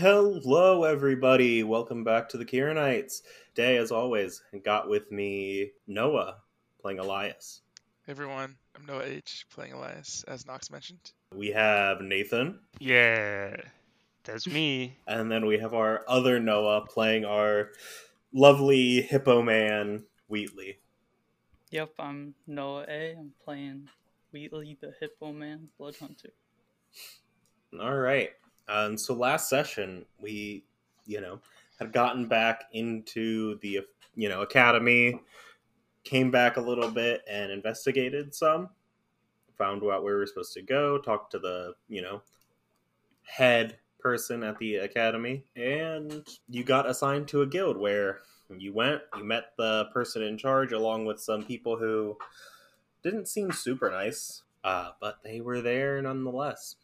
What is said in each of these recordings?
Hello, everybody. Welcome back to the Kiro Knights. Day, as always, got with me Noah playing Elias. Hey everyone, I'm Noah H, playing Elias, as Knox mentioned. We have Nathan, Yeah, that's me. and then we have our other Noah playing our lovely hippo man, Wheatley. Yep, I'm Noah A. I'm playing Wheatley the Hippo Man, Blood Hunter. All right. Um, so last session, we, you know, had gotten back into the, you know, academy, came back a little bit and investigated some, found out where we were supposed to go, talked to the, you know, head person at the academy, and you got assigned to a guild where you went, you met the person in charge along with some people who didn't seem super nice, uh, but they were there nonetheless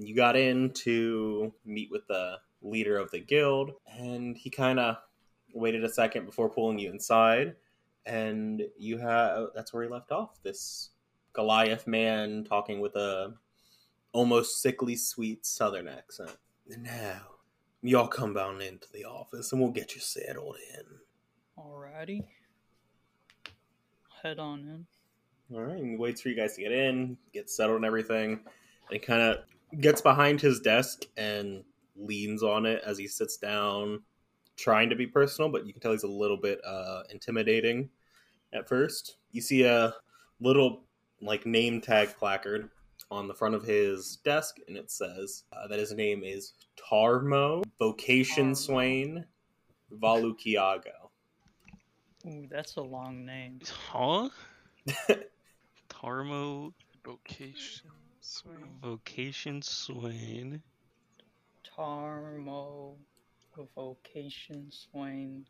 you got in to meet with the leader of the guild, and he kind of waited a second before pulling you inside, and you have that's where he left off. This Goliath man talking with a almost sickly sweet Southern accent. Now, y'all come down into the office, and we'll get you settled in. Alrighty. Head on in. All right, and he waits for you guys to get in, get settled and everything. And kind of gets behind his desk and leans on it as he sits down, trying to be personal, but you can tell he's a little bit uh, intimidating at first. You see a little like name tag placard on the front of his desk, and it says uh, that his name is Tarmo Vocation Tarmo. Swain Valukiago. Ooh, that's a long name. Huh? Tarmo Vocation swing. Vocation Swain. Tarmo Vocation Swain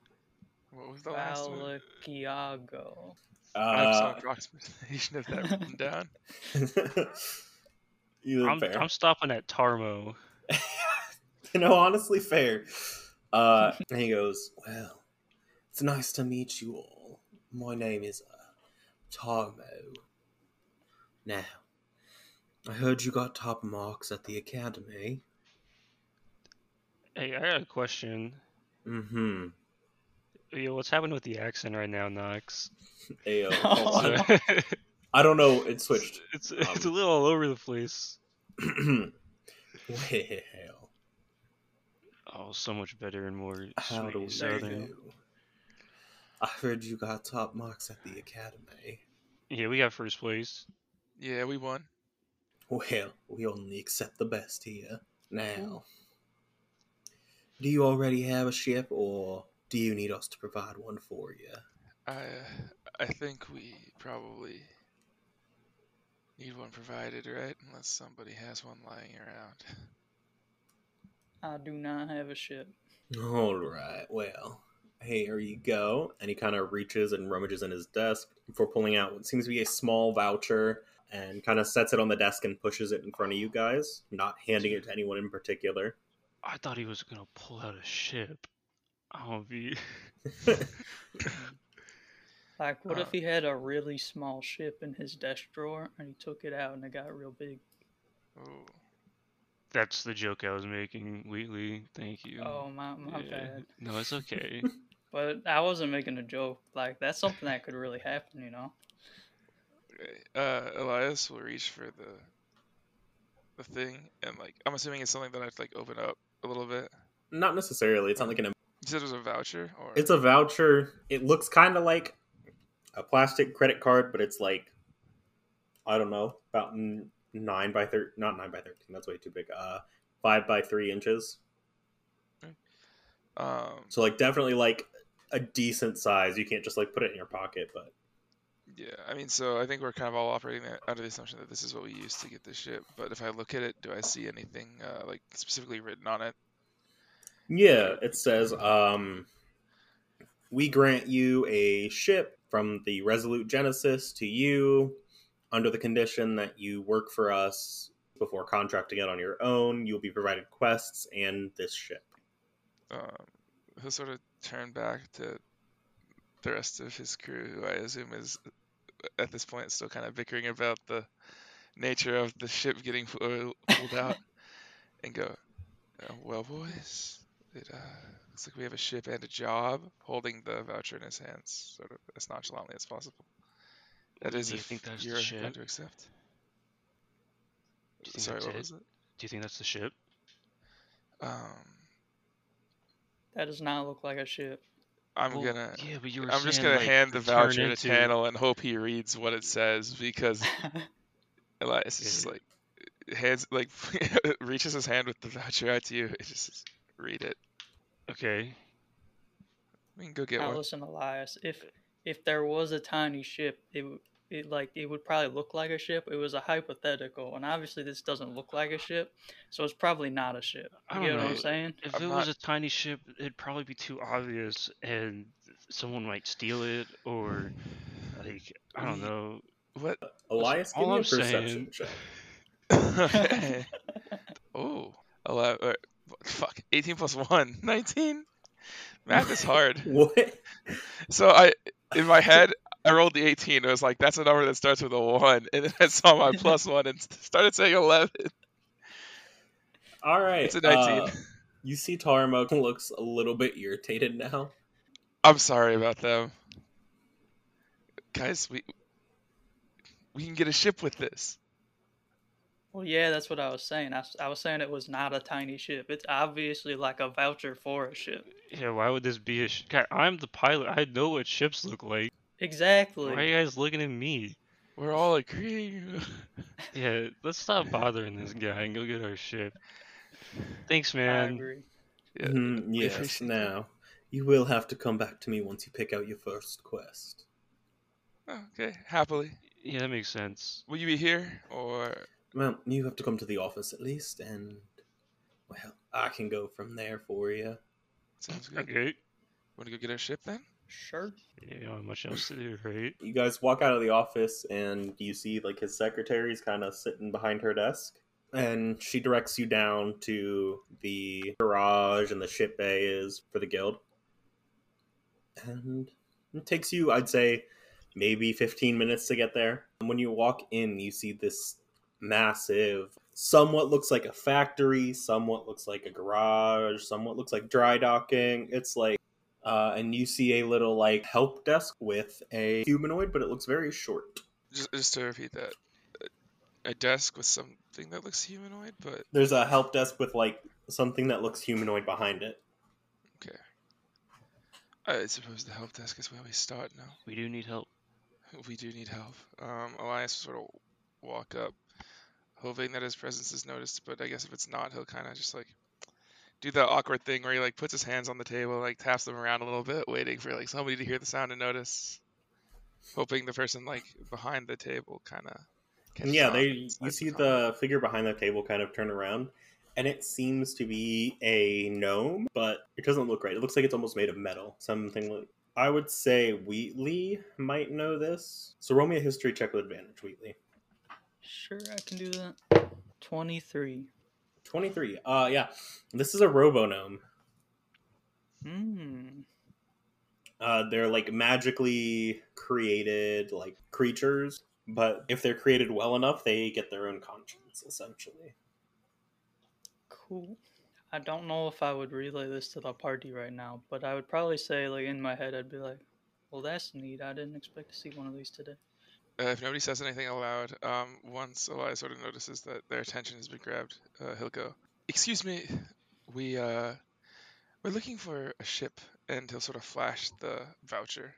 What was the last one? Valakiago. I have some Uh, approximation of that written down. you I'm, fair. I'm stopping at Tarmo. you know, honestly, fair. Uh, and he goes, "Well, it's nice to meet you all. My name is uh, Tarmo. Now, I heard you got top marks at the academy. Hey, I got a question. Mm-hmm. Yo, what's happening with the accent right now, Knox? Ayo, Oh, hold on. no. I don't know. It switched. it's it's Um, a little all over the place. well, Oh, so much better and more how do we southern. do? I heard you got top marks at the academy. Yeah, we got first place. Yeah, we won. Well, we only accept the best here. Now, do you already have a ship, or do you need us to provide one for you? I uh, I think we probably need one provided, right? Unless somebody has one lying around. I do not have a ship. All right, well, here you go. And he kind of reaches and rummages in his desk before pulling out what seems to be a small voucher and kind of sets it on the desk and pushes it in front of you guys, not handing it to anyone in particular. I thought he was gonna pull out a ship. I'll be. Like, what Uh. if he had a really small ship in his desk drawer and he took it out and it got real big? Oh, That's the joke I was making, Wheatley. Thank you. Oh, my, my Yeah. bad. No, it's okay. But I wasn't making a joke. Like, that's something that could really happen, you know? Uh, Elias will reach for the the thing, and like I'm assuming it's something that I have to like open up a little bit. Not necessarily. It's not like an You said it was a voucher, or It's a voucher. It looks kind of like a plastic credit card, but it's like I don't know, about nine by thirteen. Not nine by thirteen. That's way too big. Uh, five by three inches. um So like definitely like a decent size. You can't just like put it in your pocket, but Yeah, I mean, so I think we're kind of all operating under the assumption that this is what we use to get this ship. But if I look at it, do I see anything uh, like specifically written on it? yeah, it says um, we grant you a ship from the Resolute Genesis to you under the condition that you work for us before contracting it on your own. You'll be provided quests and this ship. Um, he'll sort of turn back to the rest of his crew, who I assume is at this point still kind of bickering about the nature of the ship getting pulled out, and go. Uh, well, boys, it uh, looks like we have a ship and a job. Holding the voucher in his hands, sort of as nonchalantly as possible. That is Do you if think that's the you're going ship? to accept. Do you think Sorry, that's what it? was it? Do you think that's the ship? Um, That does not look like a ship. I'm Well, gonna. Yeah, but you were I'm just gonna like, hand the voucher into- to Tannel and hope he reads what it says because Elias is just Yeah. like hands like reaches his hand with the voucher out to you. It just read it. Okay. We can go get now one. listen, Elias. If if there was a tiny ship, it w- it like it would probably look like a ship. It was a hypothetical, and obviously this doesn't look like a ship, so it's probably not a ship. You don't get what I'm saying? If I'm it not- was a tiny ship, it'd probably be too obvious, and someone might steal it, or like I don't know. What? Elias, give all me a I'm perception saying- check. okay. oh, 11, uh, fuck. 18 plus 1. 19? Math is hard. What? So I, in my head, I rolled the 18. It was like, that's a number that starts with a 1. And then I saw my plus 1 and started saying 11. All right. It's a 19. uh, you see Tarmo looks a little bit irritated now. I'm sorry about them. Guys, we we can get a ship with this. Well, yeah, that's what I was saying. I was saying it was not a tiny ship. It's obviously like a voucher for a ship. Yeah, why would this be a? Sh- God, I'm the pilot. I know what ships look like. Exactly. Why are you guys looking at me? We're all agreeing. Yeah, let's stop bothering this guy and go get our ship. Thanks, I man. agree. Yeah, Mhm, yes. Now, you will have to come back to me once you pick out your first quest. Okay, happily. Yeah, that makes sense. Will you be here or Well, you have to come to the office at least, and well, I can go from there for you. sounds good? Okay. Want to go get our ship then? Sure. Yeah, not much else to do, right? You guys walk out of the office, and you see like his secretary's kind of sitting behind her desk, and she directs you down to the garage and the ship bay is for the guild, and it takes you, I'd say, maybe fifteen minutes to get there. And when you walk in, you see this massive, somewhat looks like a factory, somewhat looks like a garage, somewhat looks like dry docking. It's like uh, and you see a little like help desk with a humanoid, but it looks very short. Just, just to repeat that, a- a desk with something that looks humanoid, but There's a help desk with like something that looks humanoid behind it. okay. I suppose the help desk is where we start now. We do need help. We do need help. Um, Elias will sort of walk up, hoping that his presence is noticed. But I guess if it's not, he'll kind of just like do the awkward thing where he like puts his hands on the table, like taps them around a little bit, waiting for like somebody to hear the sound and notice. Hoping the person like behind the table kind of. And yeah, they you see the figure behind the table kind of turn around, and it seems to be a gnome, but it doesn't look right. It looks like it's almost made of metal, something like. I would say Wheatley might know this. So roll me a history check with advantage, Wheatley. Sure, I can do that. 23. 23. Uh yeah. This is a robo gnome. Hmm. Uh, they're like magically created like creatures, but if they're created well enough, they get their own conscience essentially. Cool. I don't know if I would relay this to the party right now, but I would probably say, like, in my head, I'd be like, well, that's neat. I didn't expect to see one of these today. Uh, if nobody says anything aloud, um, once Elias sort of notices that their attention has been grabbed, uh, he'll go, "Excuse me, we uh, we're looking for a ship," and he'll sort of flash the voucher.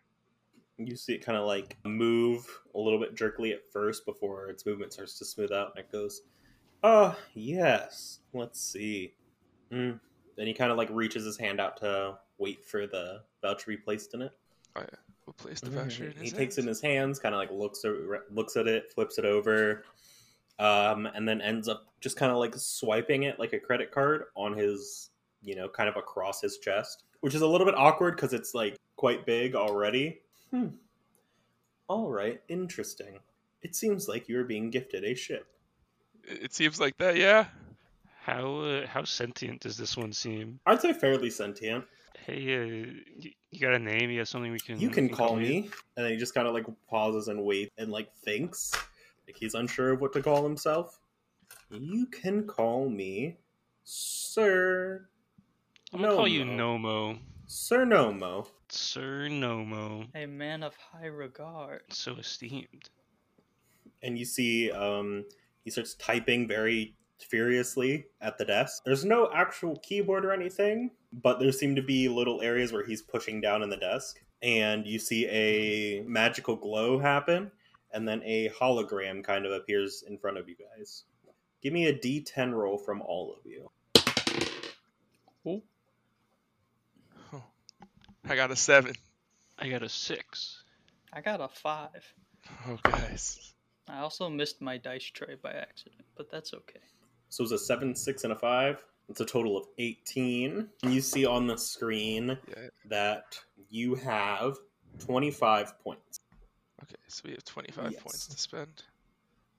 You see it kind of like move a little bit jerkily at first before its movement starts to smooth out, and it goes, "Oh yes, let's see." Mm. Then he kind of like reaches his hand out to wait for the voucher to be placed in it. We'll place the voucher in Mm-hmm. he his takes it in his hands, kind of like looks at, looks at it, flips it over, um, and then ends up just kind of like swiping it like a credit card on his, you know, kind of across his chest, which is a little bit awkward because it's like quite big already. Hmm. All right, interesting. It seems like you are being gifted a ship. It it seems like that, yeah. How uh, how sentient does this one seem? I'd say fairly sentient. Hey, uh, you got a name? You got something we can? You can we call you? me, and then he just kind of like pauses and waits and like thinks, like he's unsure of what to call himself. You can call me Sir I'm gonna call you Nomo. Nomo. Sir Nomo. Sir Nomo. A man of high regard. So esteemed. and you see um, he starts typing very furiously at the desk. There's no actual keyboard or anything, but there seem to be little areas where he's pushing down in the desk, and you see a magical glow happen, and then a hologram kind of appears in front of you guys. Give me a D10 roll from all of you. Oh, I got a seven. I got a six. I got a five. Oh, guys. I also missed my dice tray by accident, but that's okay. So it's a seven, six, and a five. It's a total of 18. You see on the screen Yeah. that you have 25 points. Okay, so we have 25 Yes. points to spend.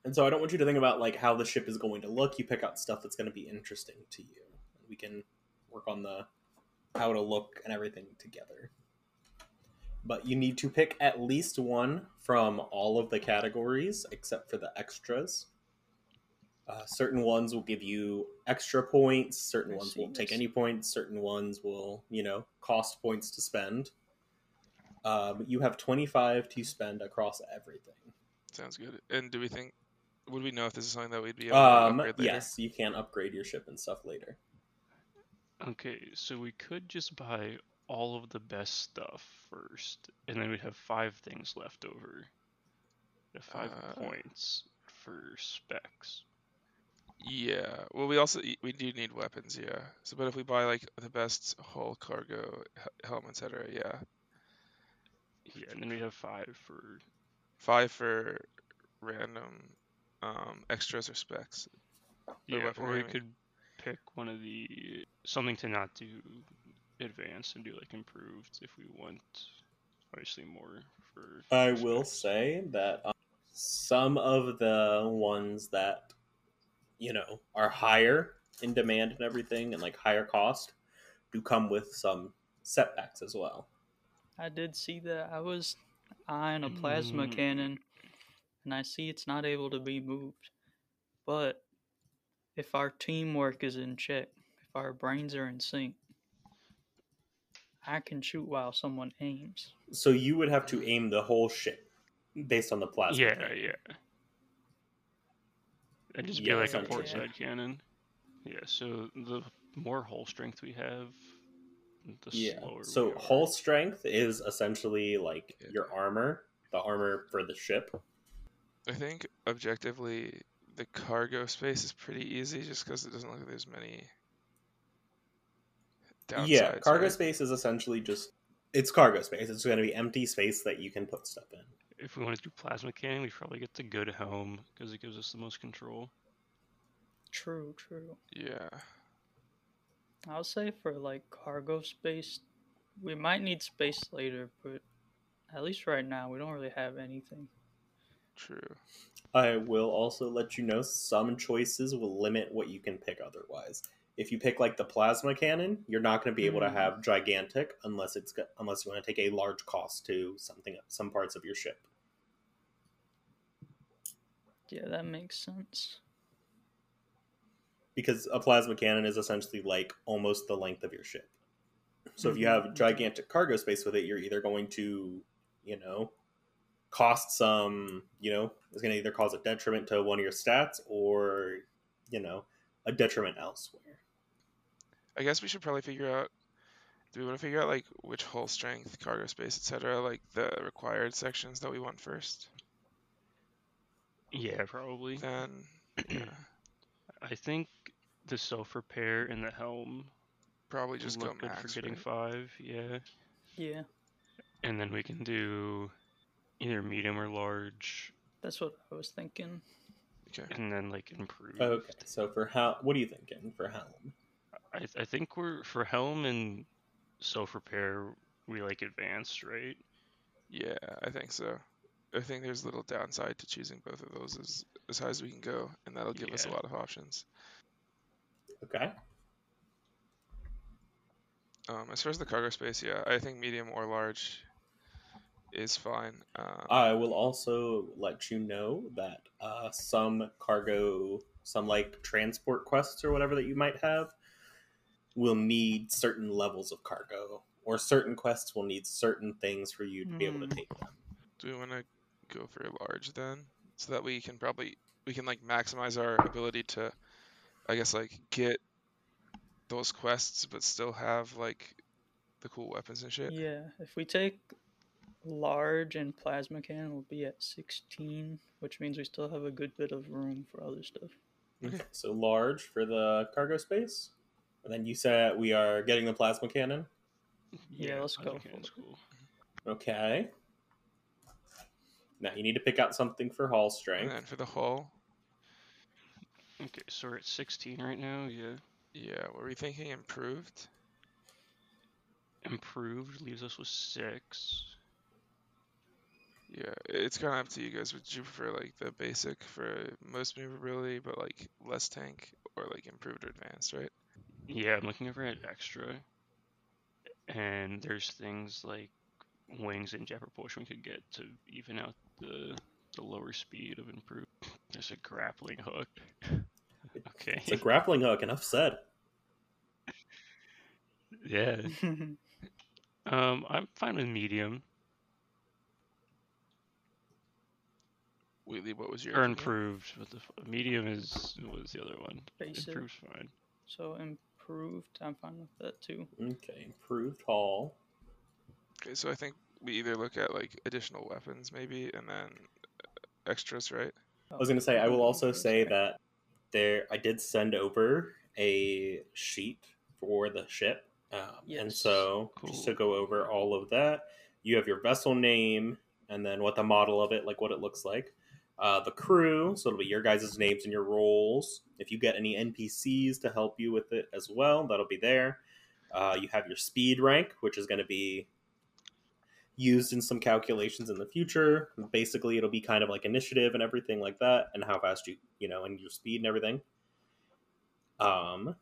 And so I don't want you to think about like how the ship is going to look. You pick out stuff that's going to be interesting to you. We can work on the how to look and everything together. But you need to pick at least one from all of the categories except for the extras. Uh, certain ones will give you extra points. Certain I ones won't take any points. Certain ones will, you know, cost points to spend. Uh, but you have 25 to spend across everything. Sounds good. And do we think, would we know if this is something that we'd be able to Um, upgrade later? yes, you can upgrade your ship and stuff later. Okay, so we could just buy all of the best stuff first, and then we'd have five things left over. Five Uh, points for specs. Yeah. Well, we also we do need weapons. Yeah. So, but if we buy like the best hull, cargo, he- helm, etc. Yeah. Yeah, and then we have five for Five for random um, extras or specs. yeah, weaponry, or we I mean. could pick one of the something to not do advanced and do like improved if we want obviously more for. I for will say that um, some of the ones that you know are higher in demand and everything, and like higher cost, do come with some setbacks as well. I did see that. I was eyeing a plasma Mm. cannon, and I see it's not able to be moved. But if our teamwork is in check, if our brains are in sync, I can shoot while someone aims. So you would have to aim the whole ship based on the plasma. Yeah, cannon. yeah. And just Yeah, be like a essentially. port side cannon. Yeah, so the more hull strength we have, the Yeah. slower. So we are. hull strength is essentially like Yeah. your armor, the armor for the ship. I think objectively the cargo space is pretty easy, just because it doesn't look like there's many. Downsides, yeah, cargo right? space is essentially just it's cargo space. It's going to be empty space that you can put stuff in. If we want to do plasma cannon, we probably get the good helm because it gives us the most control. True, true. Yeah. I'll say for like cargo space, we might need space later, but at least right now we don't really have anything. True. I will also let you know some choices will limit what you can pick otherwise. If you pick like the plasma cannon, you're not going to be able to Hmm. have gigantic unless it's unless you want to take a large cost to something some parts of your ship. Yeah, that makes sense. Because a plasma cannon is essentially like almost the length of your ship. So if you Mhm. have gigantic cargo space with it, you're either going to, you know, cost some, you know, it's going to either cause a detriment to one of your stats or, you know, a detriment elsewhere. I guess we should probably figure out. Do we want to figure out like which hull strength, cargo space, etc., like the required sections that we want first? Yeah, probably. Then, yeah, I think the self repair and the helm probably just go look good max. for getting right? five. Yeah, Yeah, and then we can do either medium or large, that's what I was thinking. Okay. and then like improve. Okay, so for how, what are you thinking for Helm? I I think we're for helm and self repair we like advanced, right? Yeah, I think so. I think there's a little downside to choosing both of those as as high as we can go, and that'll give us a lot of options. Okay. Um, as far as the cargo space, yeah, I think medium or large is fine. Um, I will also let you know that uh, some cargo some like transport quests or whatever that you might have will need certain levels of cargo, or certain quests will need certain things for you to be able to Hmm. take them. Do we want to go for a large then, so that we can probably we can like maximize our ability to, I guess like get those quests, but still have like the cool weapons and shit. Yeah, if we take large and plasma cannon, we'll be at 16, which means we still have a good bit of room for other stuff. Okay, so large for the cargo space. And then you said we are getting the plasma cannon. Yeah, let's go cannon's cool. Okay. Now you need to pick out something for hull strength. And for the hull, Okay, so we're at 16 right now. Yeah, yeah, What were we thinking improved? improved leaves us with six. Yeah, it's kind of up to you guys. Would you prefer like the basic for most maneuverability, but like less tank, or like improved or advanced, right? Yeah, I'm looking over at extra, and there's things like wings and jet propulsion we could get to even out the the lower speed of improved. There's a grappling hook. okay. It's a grappling hook. Enough said. yeah. Um, I'm fine with medium Wheatley, what was your or opinion? improved. But the f- medium is what was the other one? Basic. Improved's fine. so improved, I'm fine with that too. Okay, improved hull. Okay, so I think we either look at like additional weapons maybe, and then uh, extras, right? I was going to say, I will also say that there, I did send over a sheet for the ship. Um, And Yes. so, just to go over all of that, you have your vessel name and then what the model of it, like what it looks like. Uh, the crew, so it'll be your guys' names and your roles. If you get any NPCs to help you with it as well, that'll be there. Uh, you have your speed rank, which is going to be used in some calculations in the future. Basically, it'll be kind of like initiative and everything like that, and how fast you, you know, and your speed and everything. Um,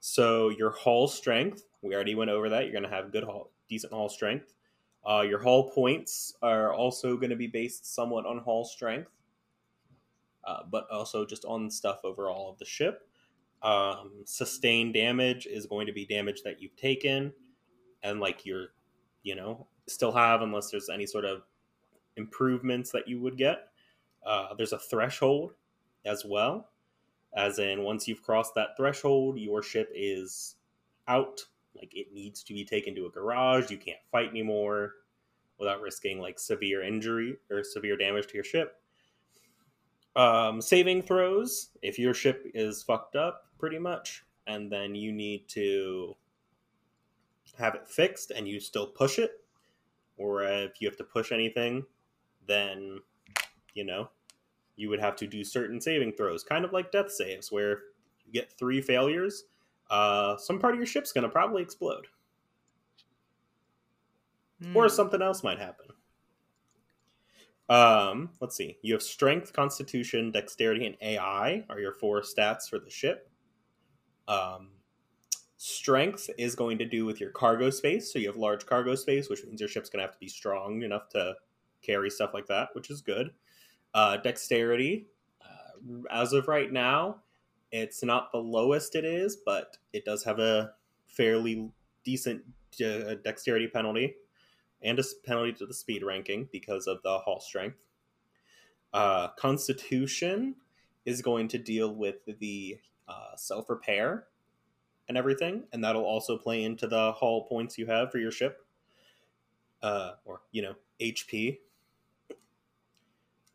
so your hull strength, we already went over that. You're going to have good hull, decent hull strength. Uh, your hull points are also going to be based somewhat on hull strength, uh, but also just on stuff overall of the ship. Um, sustained damage is going to be damage that you've taken, and like you're, you know, still have unless there's any sort of improvements that you would get. Uh, there's a threshold as well, as in once you've crossed that threshold, your ship is out. Like it needs to be taken to a garage. You can't fight anymore without risking like severe injury or severe damage to your ship. Um, saving throws if your ship is fucked up, pretty much, and then you need to have it fixed and you still push it, or if you have to push anything, then you know you would have to do certain saving throws, kind of like death saves, where you get three failures, uh, some part of your ship's gonna probably explode, or Hmm. something else might happen. Um, let's see. You have strength, constitution, dexterity, and AI are your four stats for the ship. Um, strength is going to do with your cargo space. So you have large cargo space, which means your ship's going to have to be strong enough to carry stuff like that, which is good. Uh, dexterity, uh, as of right now, it's not the lowest it is, but it does have a fairly decent uh, dexterity penalty and a penalty to the speed ranking because of the hull strength. Uh, Constitution is going to deal with the uh, self repair and everything, and that'll also play into the hull points you have for your ship, uh, or you know HP.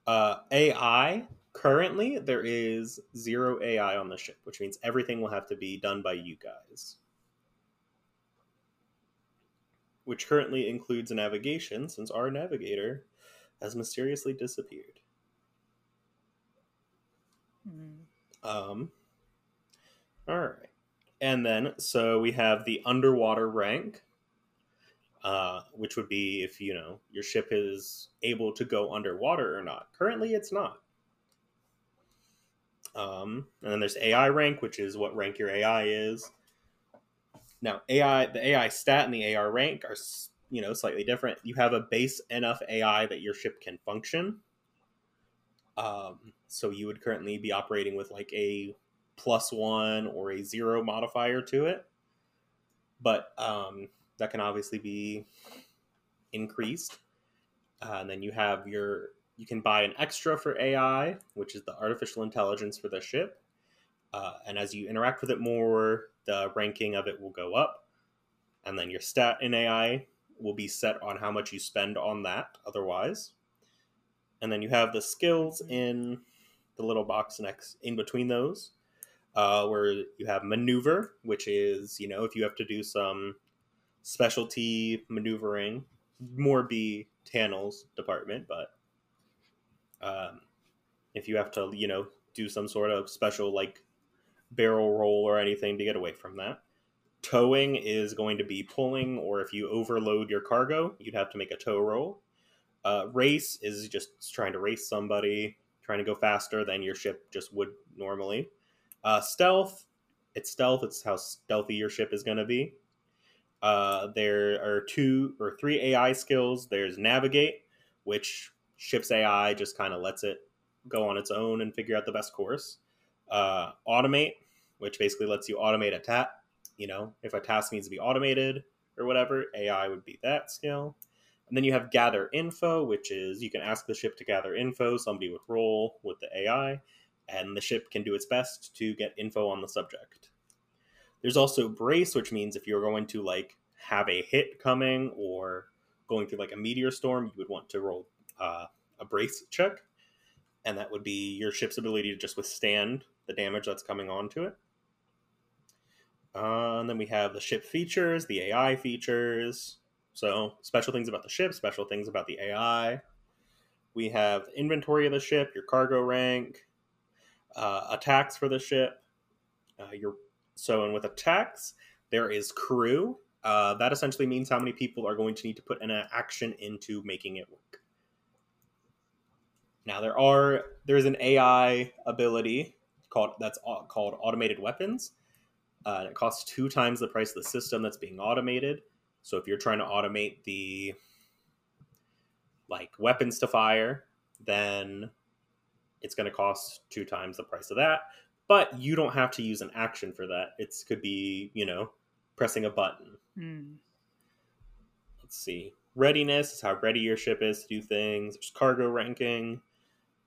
Uh, AI currently there is zero AI on the ship, which means everything will have to be done by you guys which currently includes navigation since our navigator has mysteriously disappeared. Hmm. Um, all right. And then, so we have the underwater rank, uh, which would be if, you know, your ship is able to go underwater or not. Currently, it's not. Um, and then there's AI rank, which is what rank your AI is. Now, AI, the AI stat and the AR rank are, you know, slightly different. You have a base enough AI that your ship can function. Um, so you would currently be operating with like a plus one or a zero modifier to it, but um, that can obviously be increased. Uh, and then you have your you can buy an extra for AI, which is the artificial intelligence for the ship. Uh, and as you interact with it more, the ranking of it will go up. And then your stat in AI will be set on how much you spend on that otherwise. And then you have the skills in the little box next in between those, uh, where you have maneuver, which is, you know, if you have to do some specialty maneuvering, more be Tannel's department, but um, if you have to, you know, do some sort of special like barrel roll or anything to get away from that. Towing is going to be pulling, or if you overload your cargo, you'd have to make a tow roll. Uh, race is just trying to race somebody, trying to go faster than your ship just would normally. Uh, stealth, it's stealth. It's how stealthy your ship is going to be. Uh, there are two or three AI skills. There's navigate, which ship's AI just kind of lets it go on its own and figure out the best course. Uh, automate, which basically lets you automate a task. You know, if a task needs to be automated or whatever, AI would be that skill. And then you have gather info, which is you can ask the ship to gather info. Somebody would roll with the AI, and the ship can do its best to get info on the subject. There's also brace, which means if you're going to like have a hit coming or going through like a meteor storm, you would want to roll uh, a brace check, and that would be your ship's ability to just withstand the damage that's coming onto it. Uh, and then we have the ship features, the AI features. So, special things about the ship, special things about the AI. We have inventory of the ship, your cargo rank, uh, attacks for the ship. Uh, your so, and with attacks, there is crew. Uh, that essentially means how many people are going to need to put an action into making it work. Now there are there's an AI ability called that's called automated weapons. Uh, it costs two times the price of the system that's being automated. So if you're trying to automate the like weapons to fire, then it's going to cost two times the price of that. But you don't have to use an action for that. It could be you know pressing a button. Mm. Let's see. Readiness is how ready your ship is to do things. There's cargo ranking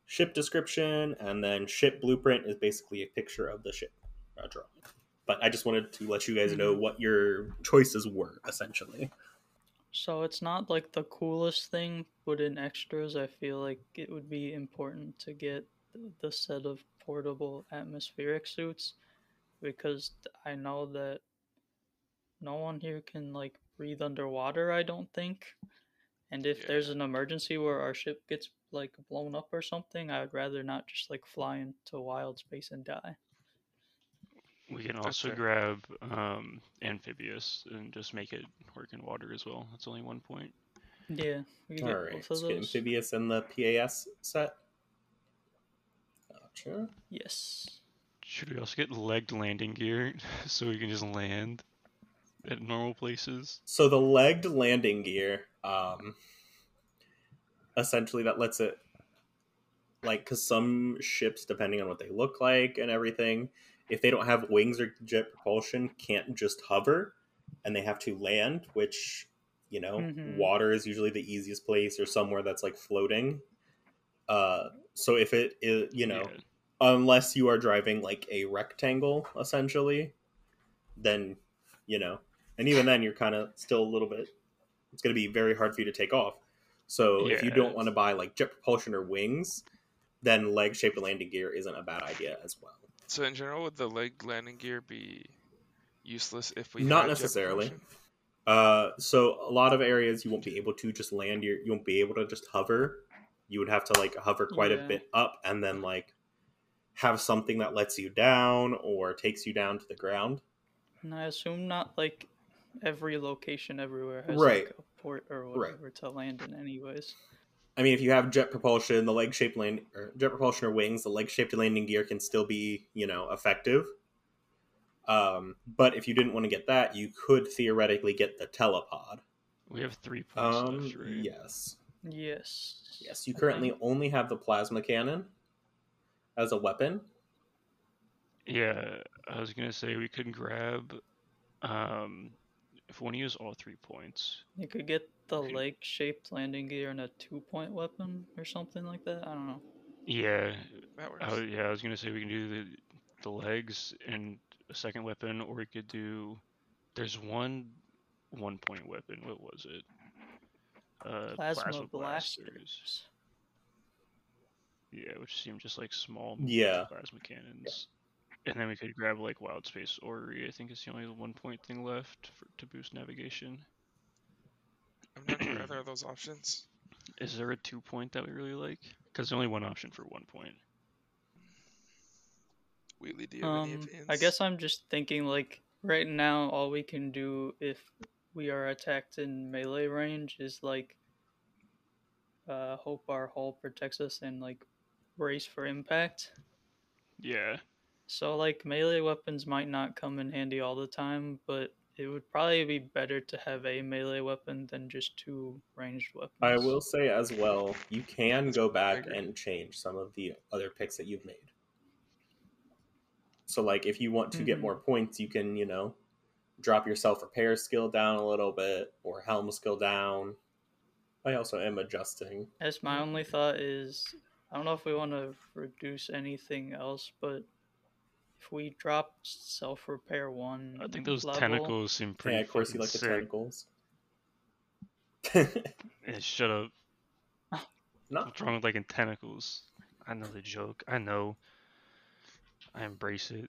ship description, and then ship blueprint is basically a picture of the ship uh, drawing. But I just wanted to let you guys know Mm-hmm. what your choices were, essentially. So it's not like the coolest thing, but in extras, I feel like it would be important to get the set of portable atmospheric suits because I know that no one here can like breathe underwater, I don't think. And if there's an emergency where our ship gets like blown up or something, I would rather not just like fly into wild space and die. We can also fair. grab um, amphibious and just make it work in water as well. That's only one point. Yeah, we can All get right, both let's of get those. amphibious in the PAS set. Gotcha. Yes. Should we also get legged landing gear so we can just land at normal places? So the legged landing gear, um, essentially that lets it, like, because some ships, depending on what they look like and everything, if they don't have wings or jet propulsion, can't just hover, and they have to land. Which, you know, Mhm. water is usually the easiest place, or somewhere that's like floating. Uh, so if it is, you know, Yeah. unless you are driving like a rectangle essentially then you know and even then you're kind of still a little bit it's going to be very hard for you to take off so if you don't want to buy like jet propulsion or wings then leg shaped landing gear isn't a bad idea as well. So in general, would the leg landing gear be useless if we Not necessarily. uh, so a lot of areas you won't be able to just land your you won't be able to just hover. You would have to like hover quite a bit up and then like have something that lets you down or takes you down to the ground. And I assume not like every location everywhere has Right. like a port or Right. to land in anyways. I mean, if you have jet propulsion, the leg shaped land or jet propulsion or wings, the leg shaped landing gear can still be, you know, effective. Um, but if you didn't want to get that, you could theoretically get the telepod. We have three points Um, left, right? yes, Yes. yes. You currently think- only have the plasma cannon, as a weapon. Yeah, I was gonna say we could grab. Um, if we want to use all three points, You could get the Okay. leg shaped landing gear and a two point weapon or something like that. I don't know. yeah, That works. I, w- yeah, I was gonna say we can do the the legs and a second weapon, or we could do. There's one one point weapon. What was it? Uh, Plasma, blasters. blasters. Yeah, which seem just like small Yeah. plasma cannons. And then we could grab like Wild Space Orrery. I think it's the only one point thing left for, to boost navigation. I'm not sure either of those options. Is there a two point that we really like? Because there's only one option for one point. Wheatley, do you have any Um, opinions? I guess I'm just thinking like right now, all we can do if we are attacked in melee range is like uh, hope our hull protects us and like brace for impact. Yeah. So like melee weapons might not come in handy all the time, but it would probably be better to have a melee weapon than just two ranged weapons. I will say as well, you can go back and change some of the other picks that you've made. So, like, if you want to get Mhm. more points, you can, you know, drop your self repair skill down a little bit or helm skill down. I also am adjusting. As my only thought is, I don't know if we want to reduce anything else, but if we drop self repair one, I think those level, tentacles seem pretty Yeah, of course, you fucking like the tentacles. Yeah, shut up. no, What's wrong with liking tentacles? I know the joke. I know. I embrace it.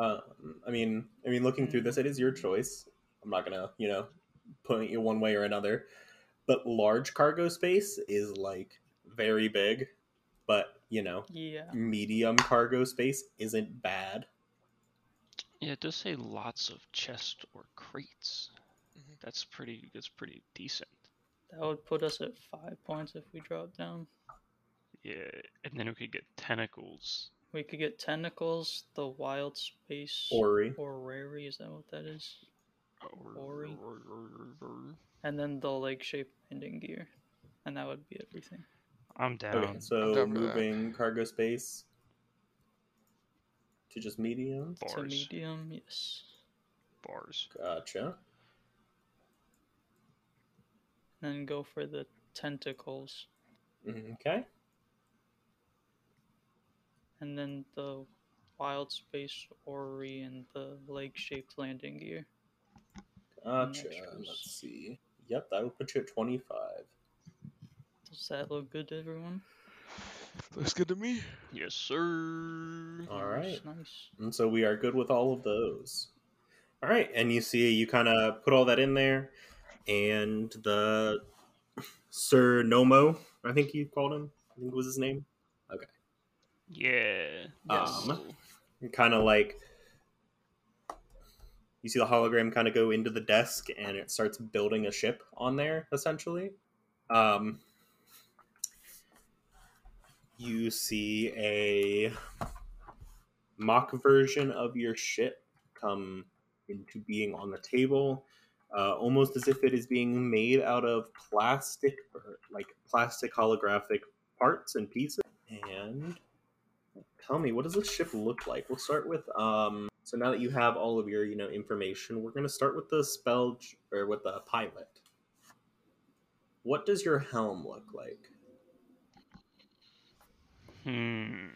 Um, I mean, I mean, looking through this, it is your choice. I'm not gonna, you know, point you one way or another. But large cargo space is like very big, but you know, Yeah, medium cargo space isn't bad. Yeah, it does say lots of chest or crates. Mhm. That's pretty. That's pretty decent. that would put us at five points if we drop down. Yeah, and then we could get tentacles. We could get tentacles, the wild space, Ori. or rary. Is that what that is? Ori. I'm And then the leg shaped landing gear, and that would be everything. Down. Okay, so down for that. moving cargo space to just medium. To Bars. medium, yes. Bars. Gotcha. Then go for the tentacles, Okay. and then the wild space ori and the leg shaped landing gear. Gotcha. Let's see. Yep, that would put you at 25. Does that look good to everyone? Looks good to me. Yes, sir. All right. Nice. And so we are good with all of those. All right, and you see, you kind of put all that in there, and the Sir Nomo, I think you called him. I think was his name. Okay. Yeah. Um, Kind of like you see the hologram kind of go into the desk, and it starts building a ship on there, essentially. Um, you see a mock version of your ship come into being on the table, uh, almost as if it is being made out of plastic, or like plastic holographic parts and pieces. And tell me, what does this ship look like? We'll start with um. So now that you have all of your you know information, we're gonna start with the spell or with the pilot. What does your helm look like? Hmm.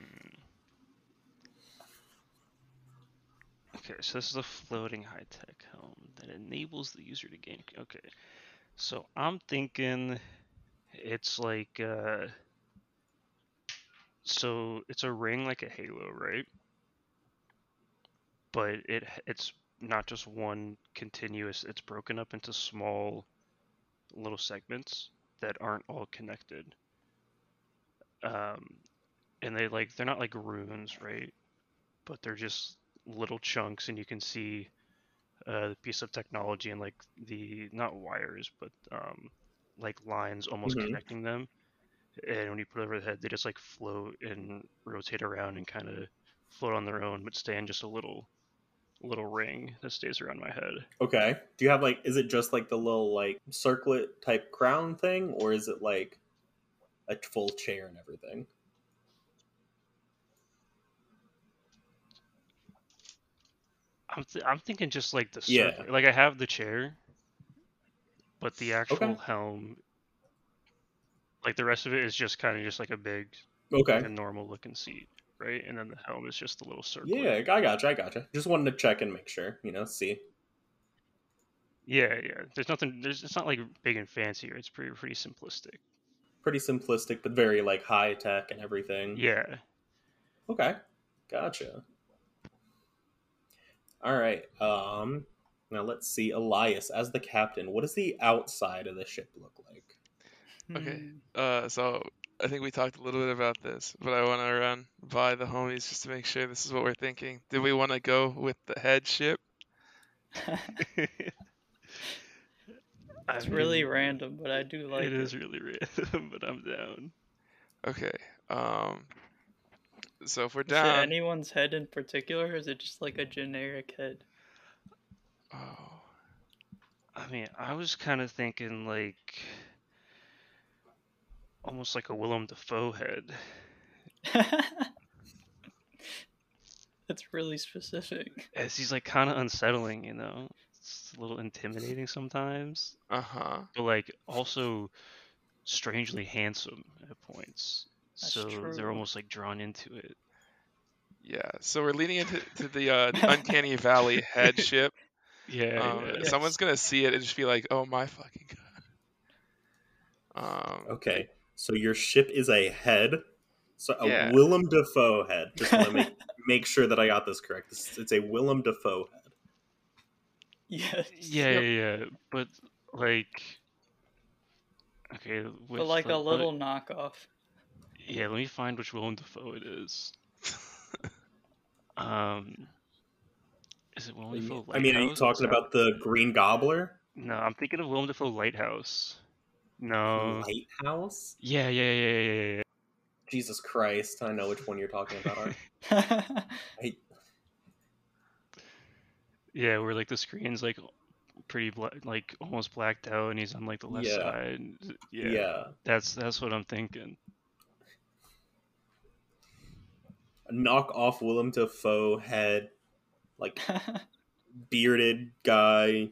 Okay, so this is a floating high tech helm that enables the user to gain. Okay, so I'm thinking it's like, uh, so it's a ring like a halo, right? But it it's not just one continuous. It's broken up into small little segments that aren't all connected. Um, and they like they're not like runes, right? But they're just little chunks, and you can see uh, the piece of technology and like the not wires, but um, like lines almost Mhm. connecting them. And when you put it over the head, they just like float and rotate around and kind of float on their own, but stay in just a little little ring that stays around my head. Okay. Do you have like? Is it just like the little like circlet type crown thing, or is it like a full chair and everything? I'm th- I'm thinking just like the Yeah. circle. Like I have the chair, but the actual Okay. helm, like the rest of it is just kind of just like a big, Okay. like a normal looking seat, right? And then the helm is just a little circle. Yeah, I gotcha. I gotcha. Just wanted to check and make sure. You know, see. Yeah, yeah. There's nothing. There's. It's not like big and fancy. It's pretty pretty simplistic. Pretty simplistic, but very like high tech and everything. Yeah. Okay. Gotcha. All right. Um. Now let's see, Elias as the captain. What does the outside of the ship look like? Okay. Hmm. Uh, so I think we talked a little bit about this, but I want to run by the homies just to make sure this is what we're thinking. Did we want to go with the head ship? I it's really random, but I do like it it. is really random, but I'm down. Okay. Um. So if we're Is it down, anyone's head in particular, or is it just like a generic head? oh, I mean, I was kind of thinking like almost like a Willem Dafoe head. That's really specific. As he's like kind of unsettling, you know. It's a little intimidating sometimes, uh huh. but like also strangely handsome at points. That's so true. they're almost like drawn into it. Yeah. So we're leaning into to the uh, uncanny valley head ship. Yeah, Um, yeah. Someone's gonna see it and just be like, "Oh my fucking god." Um. Okay. So your ship is a head. So a Yeah. Willem Dafoe head. Just want to make make sure that I got this correct. This, it's a Willem Dafoe head. Yes. Yeah, yeah, yeah. But like, okay, But which, like a let- little knockoff. Yeah, let me find which Willem Dafoe it is. Um, is it Willem Dafoe? I mean, are you talking about the Green Goblin No, I'm thinking of Willem Dafoe Lighthouse. No. lighthouse? Yeah, yeah, yeah, yeah, yeah, yeah. Jesus Christ! I know which one you're talking about. I, Yeah, where like the screen's like pretty bla- like almost blacked out, and he's on like the left Yeah. side. Yeah, yeah. that's that's what I'm thinking. a knock off Willem Dafoe head, like bearded guy.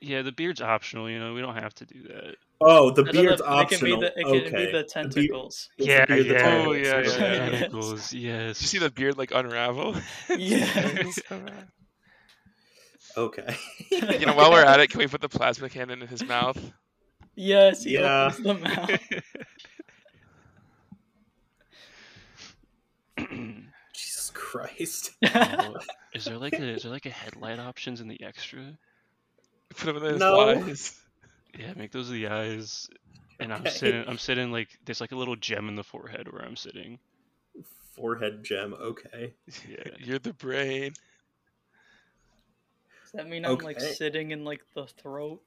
Yeah, the beard's optional. You know, we don't have to do that. Oh, the I don't beard's know, It can be optional. the, it can okay. be the tentacles. it's the yeah, beard that yeah, tentacles. Oh, yeah, yeah. tentacles, Yes. Did you see the beard like unravel? Yes. So bad. Okay. you know, while we're at it, can we put the plasma cannon in his mouth? Yes, he Yeah. opens the mouth. Jesus Christ. Oh, is there like a is there like a headlight options in the extra? Put him in his No. eyes. Yeah, make those the eyes. And I'm Okay. sitting I'm sitting like there's like a little gem in the forehead where I'm sitting. Forehead gem. Okay. Yeah. You're the brain. Does that mean I'm like sitting in like the throat?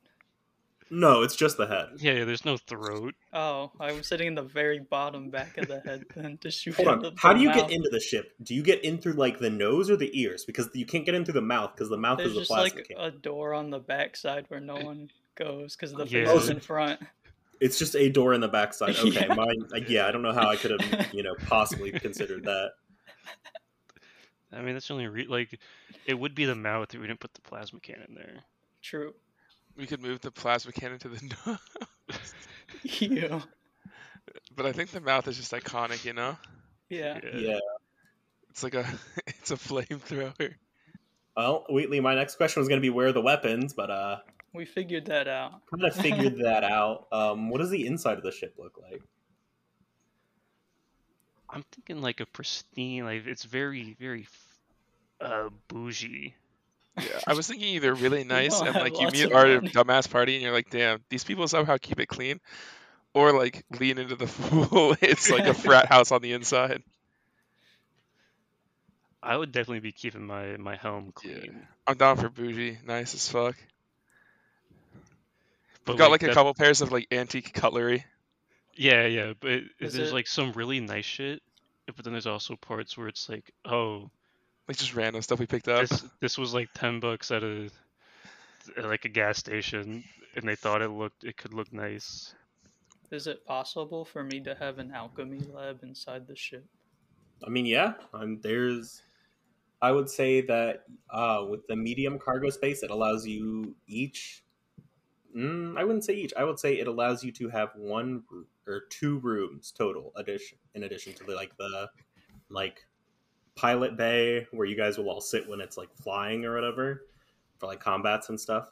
No, it's just the head. Yeah, yeah, there's no throat. Oh, I was sitting in the very bottom back of the head then to shoot Hold on. the, How do you mouth. get into the ship? Do you get in through like the nose or the ears? Because you can't get in through the mouth because the mouth There's is a just plastic. like can. a door on the back side where no one goes because the Yeah. face is in front. It's just a door in the backside. Okay, Yeah. mine. uh, Yeah, I don't know how I could have, you know, possibly considered that. I mean that's only re- like it would be the mouth if we didn't put the plasma cannon there. True. We could move the plasma cannon to the nose. Ew. but I think the mouth is just iconic, you know? Yeah. Yeah. It's like a it's a flamethrower. Well, Wheatley, my next question was going to be where are the weapons, but uh, We figured that out. kind of figured that out. Um, what does the inside of the ship look like? I'm thinking like a pristine like it's very very uh bougie. Yeah, I was thinking either really nice and like you meet our money. dumbass party and you're like, damn, these people somehow keep it clean, or like lean into the fool. it's like a frat house on the inside. I would definitely be keeping my my helm Yeah. clean. I'm down for bougie, nice as fuck. But We've got like a that- couple pairs of like antique cutlery. Yeah, yeah, but Is there's it- like some really nice shit, but then there's also parts where it's like, oh, Like just random stuff we picked up. this this was like ten bucks at a at like a gas station, and they thought it looked it could look nice. Is it possible for me to have an alchemy lab inside the ship? I mean, yeah, um, there's I would say that uh, with the medium cargo space, it allows you each. Mm, I wouldn't say each. I would say it allows you to have one or two rooms total addition in addition to the like the like pilot bay where you guys will all sit when it's like flying or whatever for like combats and stuff.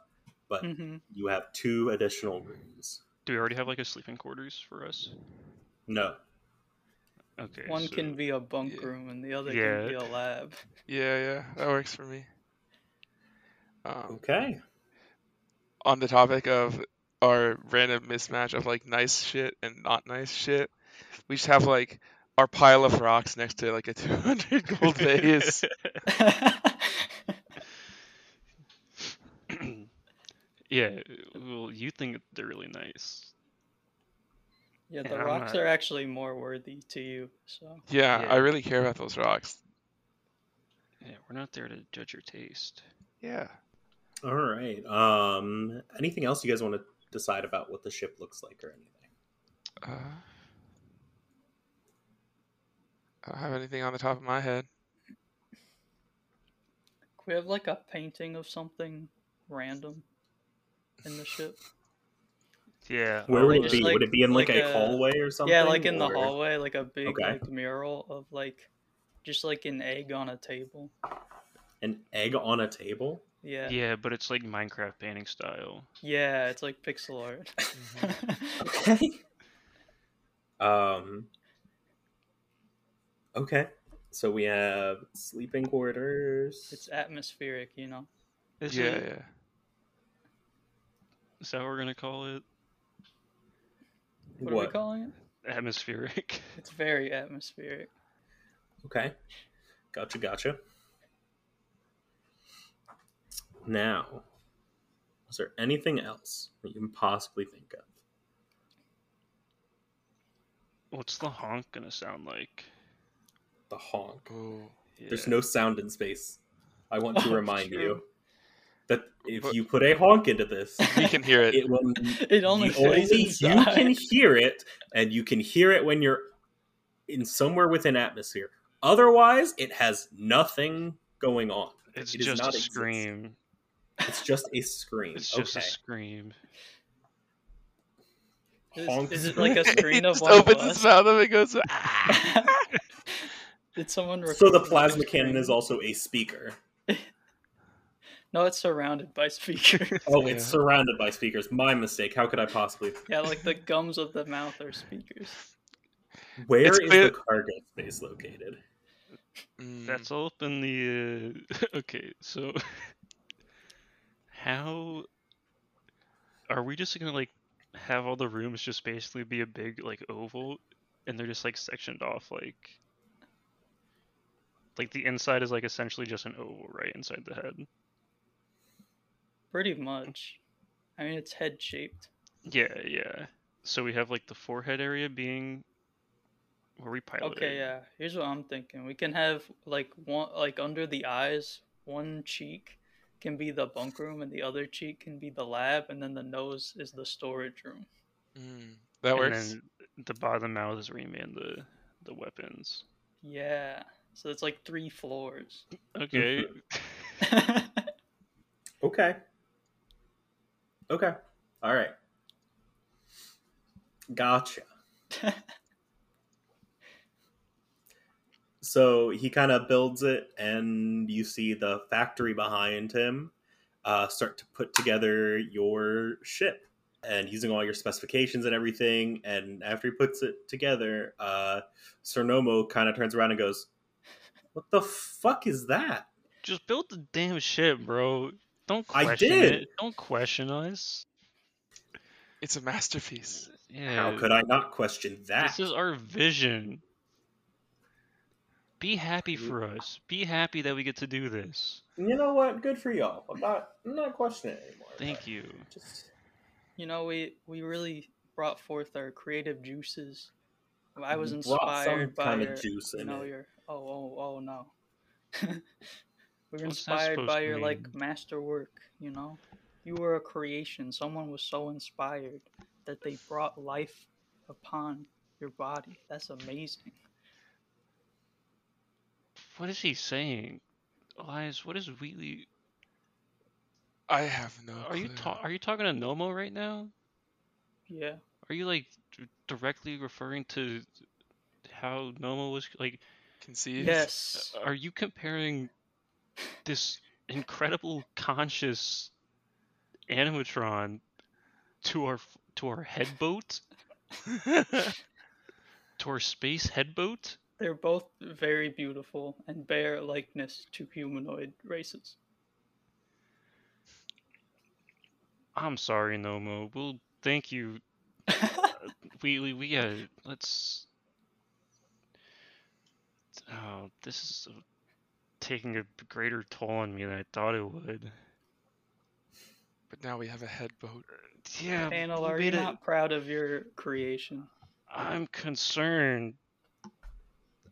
But hmm you have two additional rooms. Do we already have like a sleeping quarters for us? No, Okay. One so- can be a bunk Yeah. room and the other Yeah. can be a lab. Yeah, yeah, that works for me. Um, okay. on the topic of our random mismatch of like nice shit and not nice shit, we just have like our pile of rocks next to like a 200 gold vase. yeah. Well, you think they're really nice. yeah, Yeah, the I'm rocks not- are actually more worthy to you. So Yeah, Yeah. I really care about those rocks. Yeah, we're not there to judge your taste. Yeah. All right. Um, anything else you guys want to decide about what the ship looks like or anything? Uh, I don't have anything on the top of my head. Could we have like a painting of something random in the ship? Yeah. Where would it be? like- would it be in like, like a, a- hallway or something? yeah, like in the hallway, like a big Okay. like mural of like just like an egg on a table. An egg on a table. Yeah. Yeah, but it's like Minecraft painting style. Yeah, it's like pixel art. Okay. um. Okay. So we have sleeping quarters. it's atmospheric, you know. Is yeah, it? yeah. Is that what we're gonna call it? What, are we calling it? Atmospheric. It's very atmospheric. Okay. Gotcha, gotcha. Now, is there anything else that you can possibly think of? What's the honk gonna sound like? The honk. Ooh. There's no sound in space. I want to Oh, remind true. you that if But- you put a honk into this, We can hear it. it will It only you, only you can hear it, and you can hear it when you're in somewhere within atmosphere. Otherwise, it has nothing going on. It's It does just a not exist. scream. It's just a scream. It's just okay. a scream. Is, is it like a he screen of just one of opens his us? mouth and and goes, ah! Did someone So the plasma cannon screen? is also a speaker. No, it's surrounded by speakers. Oh, Yeah. it's surrounded by speakers. My mistake. How could I possibly? yeah, like the gums of the mouth are speakers. Where It's is clear- the cargo space located? Mm, That's all up in the. Uh... okay, so how are we just gonna like have all the rooms just basically be a big like oval, and they're just like sectioned off like. Like the inside is like essentially just an oval, right inside the head. Pretty much. I mean, it's head shaped. Yeah, yeah. So we have like the forehead area being where we pilot. Okay, yeah. Here's what I'm thinking. We can have like one, like under the eyes, one cheek can be the bunk room, and the other cheek can be the lab, and then the nose is the storage room. mm, that works. and works. then the bottom mouth is where you man the the weapons. Yeah. So it's like three floors. Okay. Okay. Okay. All right. Gotcha. so he kind of builds it, and you see the factory behind him uh, start to put together your ship and using all your specifications and everything. And after he puts it together, uh, Cernomo kind of turns around and goes, What the fuck is that? Just build the damn ship, bro. Don't I question did. it. Don't question us. It's a masterpiece. Yeah. How could I not question that? This is our vision. Be happy for us. Be happy that we get to do this. You know what? Good for y'all. I'm not. I'm not questioning it anymore. Thank you. Just you know, we we really brought forth our creative juices. I was You some inspired by kind of your, juice you in know, it. your oh oh oh no. We're What's inspired by to your like mean? masterwork. You know, you were a creation. Someone was so inspired that they brought life upon your body. That's amazing. What is he saying? Elias, what is Wheatley? I have no. Are you clue. ta- Are you talking to Nomo right now? Yeah. Are you like d- directly referring to how Nomo was like? Conceived? Yes. Are you comparing this incredible conscious animatron to our to our head boat, to our space head boat? They're both very beautiful and bear likeness to humanoid races. I'm sorry, Nomo. Well, thank you. We we we uh, let's. Oh, this is taking a greater toll on me than I thought it would. But now we have a head boat. Yeah, Tanel, you are you made it- not proud of your creation? I'm concerned.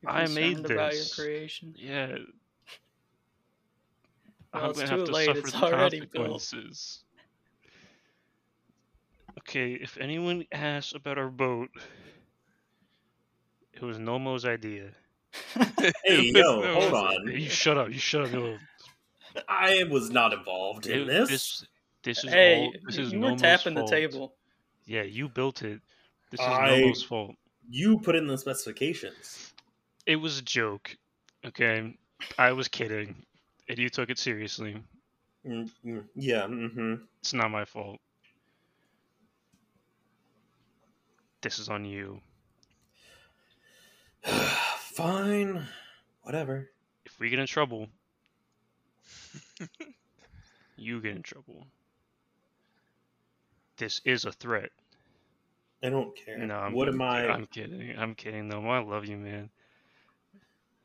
You're I made concerned about your this. creation. Yeah. Well, I'm it's gonna too have to late, suffer it's the already built. consequences. Okay, if anyone asks about our boat, it was Nomo's idea. Hey, yo, no- hold on. You shut up. You shut up. No, I was not involved in it- this. this. This is hey, all. This is you were Nomo's tapping fault. the table. Yeah, you built it. This is I- Nomo's fault. You put in the specifications. It was a joke. Okay, I was kidding, and you took it seriously. Mm, mm, yeah. Mm-hmm. It's not my fault. This is on you. Fine. Whatever. If we get in trouble, you get in trouble. This is a threat. I don't care. No, I'm, what am I? I'm kidding. I'm kidding. though. I love you, man.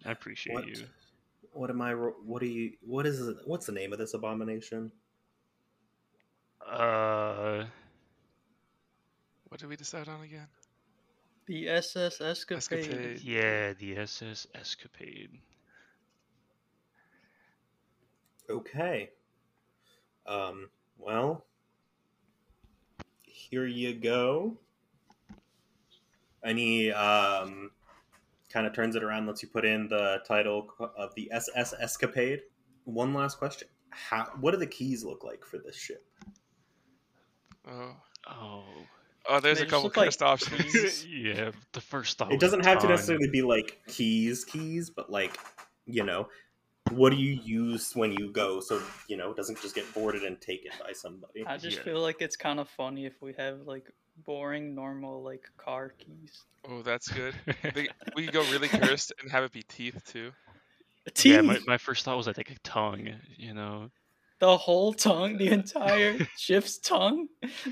I appreciate what? you. What am I? What are you? What is? it- What's the name of this abomination? Uh, What did we decide on again? The SS Escapade. Escapade. yeah, the SS Escapade. Okay. Um. Well. Here you go. Any um, kind of turns it around, lets you put in the title of the SS Escapade. One last question: How? What do the keys look like for this ship? Oh, Oh, oh, there's a couple look like options. yeah. The first thought. it doesn't have to necessarily be like keys keys but like you know what do you use when you go so you know it doesn't just get boarded and taken by somebody I just Yeah. feel like it's kind of funny if we have like boring, normal like car keys. oh, that's good. They, we could go really cursed and have it be teeth too. Teeth. Yeah, my, my first thought was i like a tongue. You know. The whole tongue, the entire ship's tongue.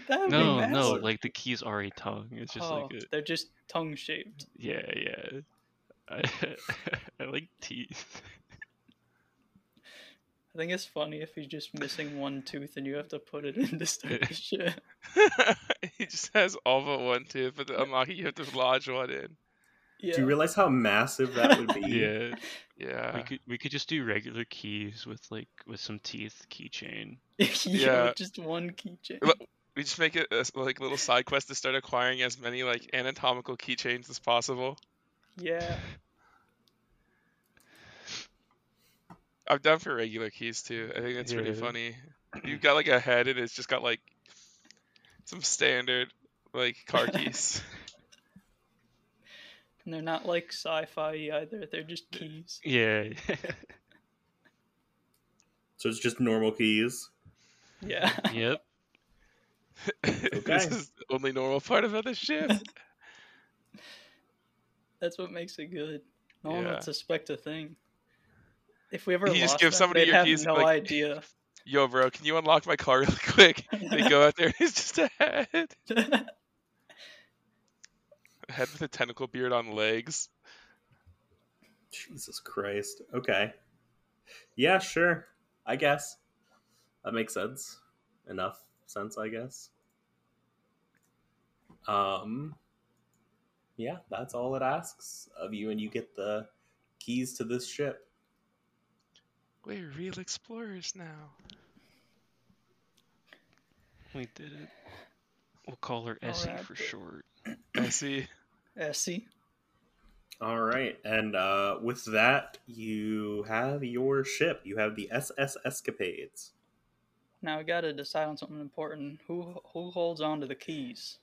That would No, be no, like the keys are a tongue. It's just oh, like a they're just tongue shaped. yeah, yeah. I, I like teeth. I think it's funny if you're just missing one tooth and you have to put it in to start the ship. he just has all but one tooth, but to unlock you have to lodge one in. Yeah. do you realize how massive that would be Yeah, Yeah. we could we could just do regular keys with like with some teeth keychain. yeah, Yeah. just one keychain. We just make it a s- like little side quest to start acquiring as many like anatomical keychains as possible. Yeah. I've done for regular keys too. I think that's pretty funny. You've got like a head and it's just got like some standard like car keys. And they're not like sci-fi either. They're just keys. Yeah. so it's just normal keys Yeah. yep. this is the only normal part about the ship. That's what makes it good. No one Yeah. would suspect a thing. If we ever You just lost give them, somebody they'd your have keys, no like- idea. Yo, bro, can you unlock my car really quick? They go out there and it's just a head. A head with a tentacle beard on legs. jesus christ okay yeah sure i guess that makes sense enough sense i guess um yeah that's all it asks of you and you get the keys to this ship We're real explorers now. We did it. We'll call her Essie Alright. for short. I see. Essie. All right, and uh, with that, you have your ship. You have the SS Escapades. Now we got to decide on something important. Who who holds on to the keys?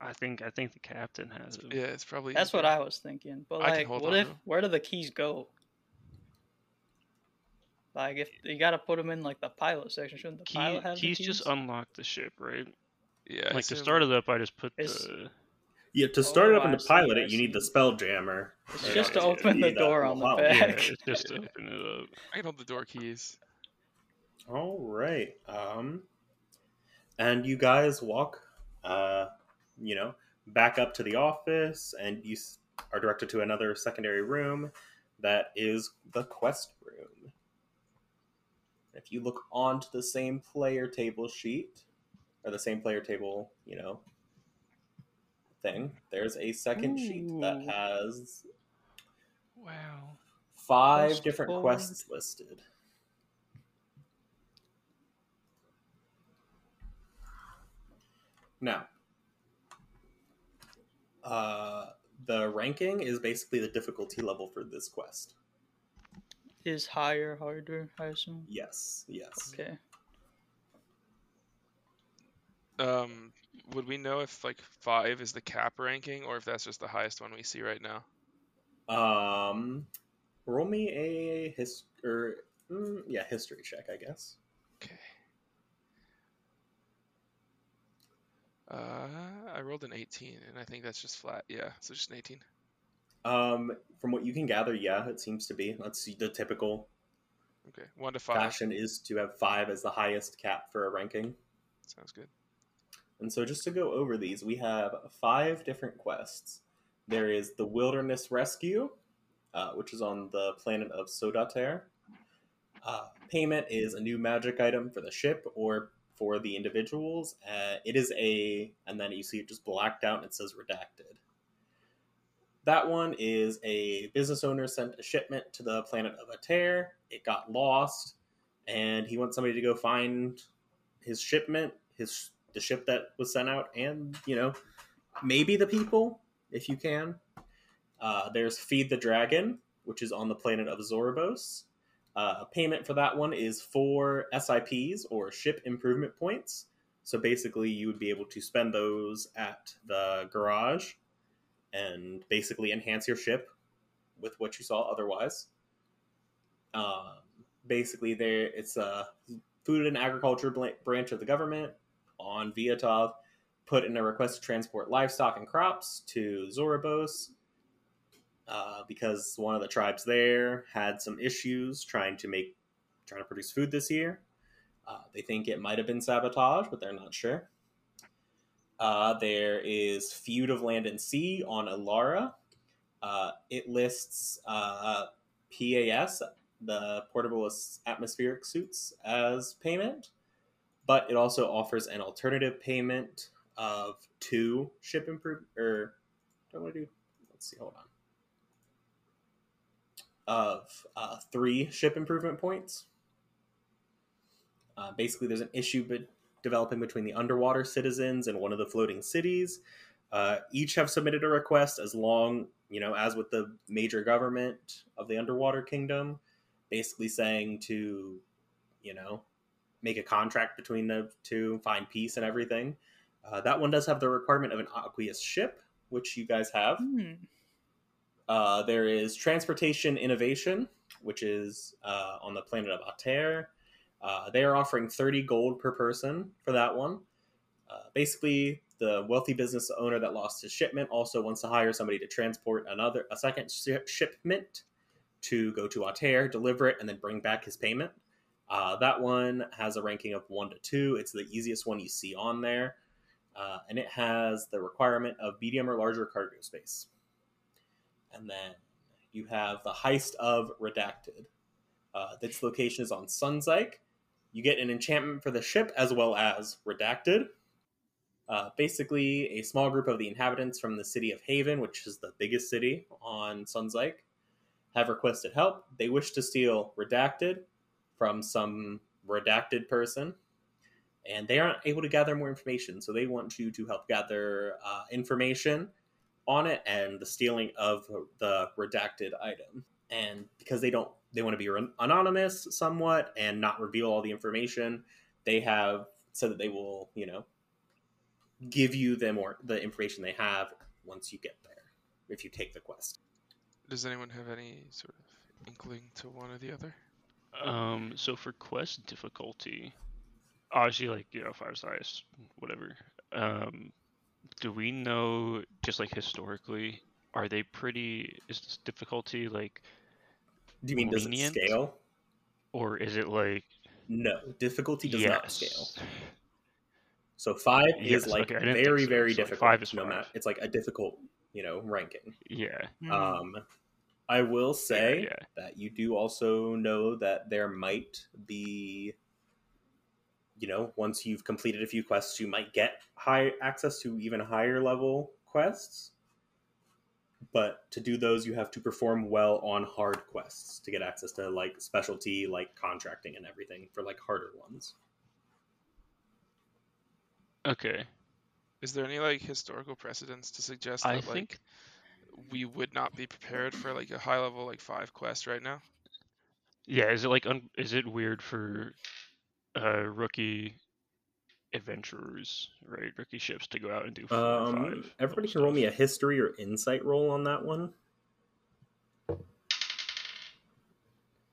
I think I think the captain has it. Yeah, it's probably. That's what. I was thinking. But I like, what on if to 'em. where do the keys go? Like, if you got to put them in like the pilot section, shouldn't the Key, pilot have keys the keys? just unlock the ship, right? Yeah. Like to start it up, I just put It's- the. Yeah, to start it Oh, up and I to pilot it, you need the Spelljammer. It's just to open the door on the will help. Yeah, back. it's just to open it up. I can hold the door keys. All right. Um, and you guys walk, uh, you know, back up to the office, and you s- are directed to another secondary room that is the quest room. If you look onto the same player table sheet, or the same player table, you know, thing, there's a second sheet that has Wow. five Quest different forward. quests listed. Now, uh, the ranking is basically the difficulty level for this quest. Is higher harder? I assume. Yes, yes. Okay. Um, would we know if like five is the cap ranking, or if that's just the highest one we see right now? Um, roll me a his or mm, yeah history check, I guess. Okay. Uh, I rolled an 18, and I think that's just flat. Yeah, so just an 18. Um, from what you can gather, yeah, it seems to be. Let's see. The typical Okay, one to five. fashion is to have five as the highest cap for a ranking. Sounds good. And so, just to go over these, we have five different quests. There is the Wilderness Rescue, uh, which is on the planet of Sodater. Uh, payment is a new magic item for the ship or for the individuals. Uh, it is a, and then you see it just blacked out and it says redacted. That one is a business owner sent a shipment to the planet of Ater. It got lost, and he wants somebody to go find his shipment, his the ship that was sent out, and you know, maybe the people if you can. Uh, there's Feed the Dragon, which is on the planet of Zorobos. Uh, payment for that one is four SIPs or ship improvement points. So basically, you would be able to spend those at the garage and basically enhance your ship with what you saw otherwise. Um, basically, there it's a food and agriculture branch of the government on Viatov. Put in a request to transport livestock and crops to Zorobos uh, because one of the tribes there had some issues trying to make trying to produce food this year. Uh, they think it might have been sabotage, but they're not sure. Uh, there is Feud of Land and Sea on Alara. Uh, it lists uh, PAS, the portable atmospheric suits, as payment, but it also offers an alternative payment of two ship improvement. or what do I want to do? Let's see, hold on. Of uh, three ship improvement points. Uh, basically, there's an issue developing between the underwater citizens and one of the floating cities. Uh, each have submitted a request as long, you know, as with the major government of the underwater kingdom, basically saying to, you know, make a contract between the two, find peace and everything. Uh, that one does have the requirement of an aqueous ship, which you guys have. Hmm. Uh, there is transportation innovation, which is uh, on the planet of Ater. Uh, they are offering 30 gold per person for that one. Uh, basically, the wealthy business owner that lost his shipment also wants to hire somebody to transport another a second shi- shipment to go to Ater, deliver it, and then bring back his payment. Uh, that one has a ranking of one to two. It's the easiest one you see on there, uh, and it has the requirement of medium or larger cargo space. And then you have the heist of Redacted. Uh, its location is on Sunzyke. You get an enchantment for the ship as well as Redacted. Uh, basically, a small group of the inhabitants from the city of Haven, which is the biggest city on Sunzyke, have requested help. They wish to steal Redacted from some redacted person, and they aren't able to gather more information. So they want you to help gather uh, information on it and the stealing of the redacted item. And because they don't, they want to be anonymous somewhat and not reveal all the information, they have said that they will, you know, give you the more the information they have once you get there if you take the quest. Does anyone have any sort of inkling to one or the other? Um, so for quest difficulty, obviously, like you know, five stars, whatever. Um, do we know just like historically, are they pretty? Is this difficulty like? Do you mean lenient? does it scale? Or is it like? No, difficulty does yes. not scale. So five yes, is like okay, very, so. very so difficult. Five is no matter. It's like a difficult, you know, ranking. Yeah. Hmm. Um, I will say yeah, yeah. that you do also know that there might be, you know, once you've completed a few quests, you might get high access to even higher level quests. But to do those, you have to perform well on hard quests to get access to like specialty, like contracting and everything for like harder ones. Okay. Is there any like historical precedents to suggest that I like think... we would not be prepared for like a high level like five quest right now? Yeah, is it like un- is it weird for uh rookie adventurers, right? Rookie ships to go out and do four um, five. Everybody can roll me a history or insight roll on that one.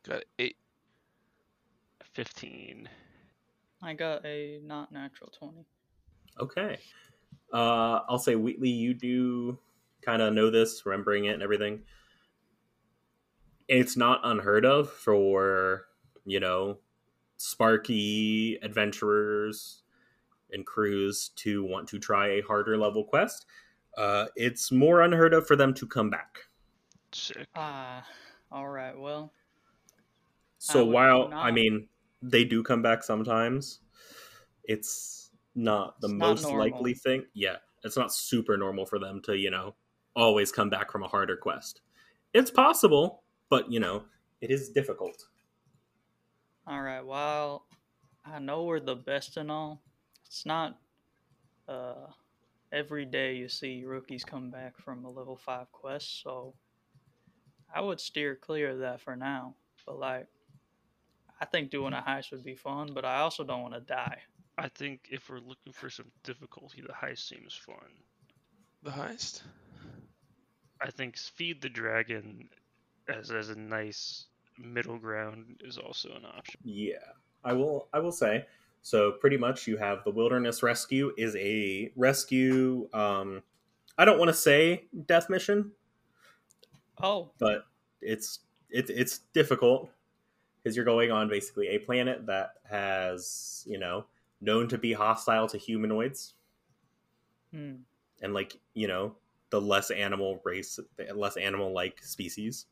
Got eight. Fifteen. I got a not natural twenty. Okay. Uh, I'll say Wheatley, you do kind of know this, remembering it and everything. It's not unheard of for, you know, sparky adventurers and crews to want to try a harder level quest. Uh, it's more unheard of for them to come back. Sick. Ah, uh, all right. Well, so I while not... I mean they do come back sometimes, it's not the it's most not likely thing. Yeah, it's not super normal for them to, you know, always come back from a harder quest. It's possible, but you know, it is difficult. All right. Well, I know we're the best and all. It's not uh, every day you see rookies come back from a level five quest, so I would steer clear of that for now. But like, I think doing a heist would be fun, but I also don't want to die. I think if we're looking for some difficulty, the heist seems fun. The heist? I think feed the dragon as as a nice middle ground is also an option. Yeah, I will. I will say. So pretty much, you have the wilderness rescue is a rescue. Um, I don't want to say death mission. Oh, but it's it's it's difficult because you're going on basically a planet that has you know known to be hostile to humanoids. Hmm. And like, you know, the less animal race, the less animal like species.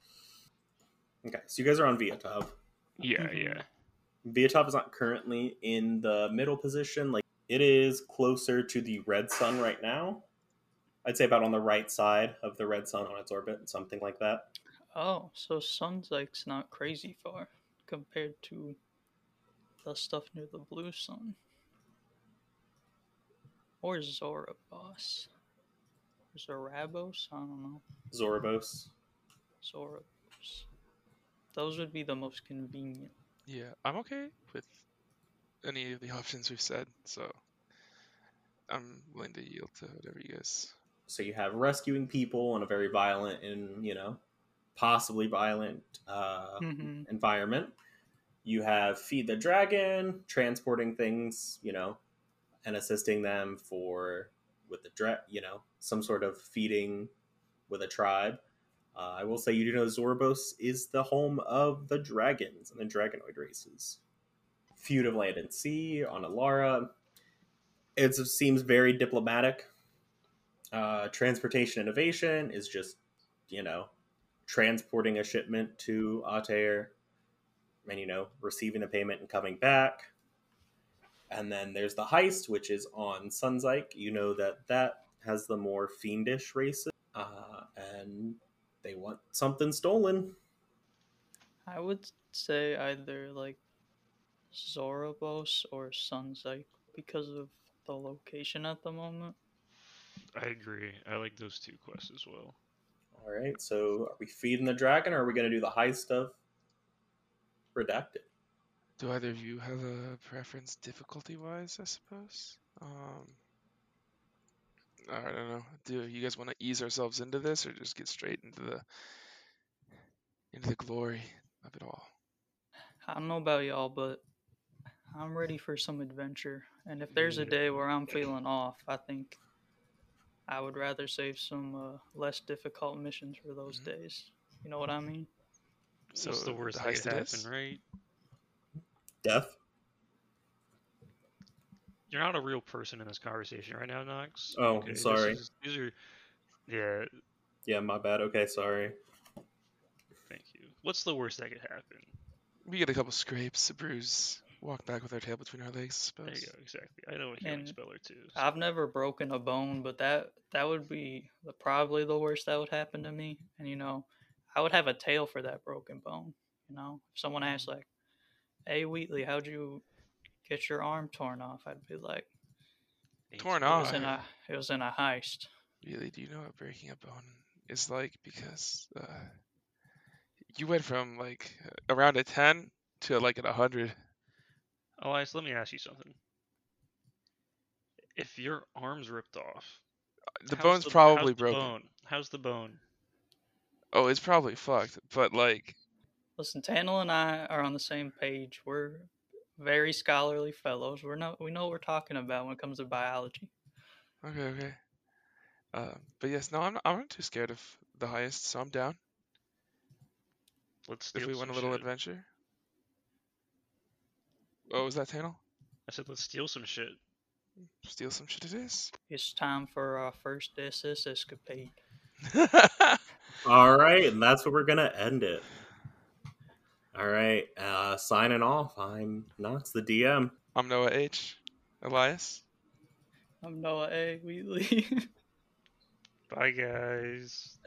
Okay, so you guys are on Viatov. Yeah, mm-hmm. yeah. Viatov is not currently in the middle position. Like it is closer to the red sun right now. I'd say about on the right side of the red sun on its orbit, something like that. Oh, so sun's like not crazy far compared to the stuff near the blue sun. Or Zorabos. Zorabos? I don't know. Zorabos. Zorabos. Those would be the most convenient. Yeah, I'm okay with any of the options we've said, so I'm willing to yield to whatever you guys. So you have rescuing people in a very violent and, you know, possibly violent uh, mm-hmm. environment. You have feed the dragon, transporting things, you know, and assisting them for with the dra- you know some sort of feeding with a tribe. Uh, I will say you do know Zorabos is the home of the dragons and the dragonoid races. Feud of Land and Sea on Alara. It seems very diplomatic. Uh, transportation innovation is just, you know, transporting a shipment to Ater and, you know, receiving the payment and coming back. And then there's the heist, which is on Sunzyke. You know that that has the more fiendish races, uh, and they want something stolen. I would say either like Zorobos or Sunzyke because of the location at the moment. I agree. I like those two quests as well. All right. So are we feeding the dragon, or are we going to do the heist of redacted? Do either of you have a preference difficulty wise, I suppose? Um, I don't know. Do you guys want to ease ourselves into this or just get straight into the into the glory of it all? I don't know about y'all, but I'm ready for some adventure. And if there's a day where I'm feeling off, I think I would rather save some uh, less difficult missions for those Mhm. days. You know what I mean? So What's the worst the that heist could happen, right? Death. You're not a real person in this conversation right now, Knox. Oh, this sorry. is- these are, yeah. Yeah, my bad. Okay, sorry. Thank you. What's the worst that could happen? We get a couple scrapes, a bruise, walk back with our tail between our legs, I There you go. Exactly. I know a healing And speller too. so- I've never broken a bone, but that that would be the, probably the worst that would happen to me. And you know, I would have a tail for that broken bone. You know, if someone asked mm. like, "Hey Wheatley, how'd you get your arm torn off?" I'd be like, Torn so "It off. was in a it was in a heist." Really, do you know what breaking a bone is like? Because uh, you went from like around a 10 to like at 100. Elias, let me ask you something. If your arm's ripped off, The bone's the- probably how's the broken. bone? How's the bone? Oh, it's probably fucked. But like, Listen, Tanel and I are on the same page. We're very scholarly fellows. We're not we know what we're talking about when it comes to biology. okay, okay. Uh, but yes, no, I'm not, I'm not too scared of the highest, so I'm down. Let's If we want a little shit. adventure. What was that, Tanel? I said let's steal some shit. Steal some shit it is. It's time for our first SS escapade. All right, and that's where we're gonna end it. All right, uh, signing off. I'm Knox, the DM. I'm Noah H. Elias. I'm Noah A. Wheatley. Bye, guys.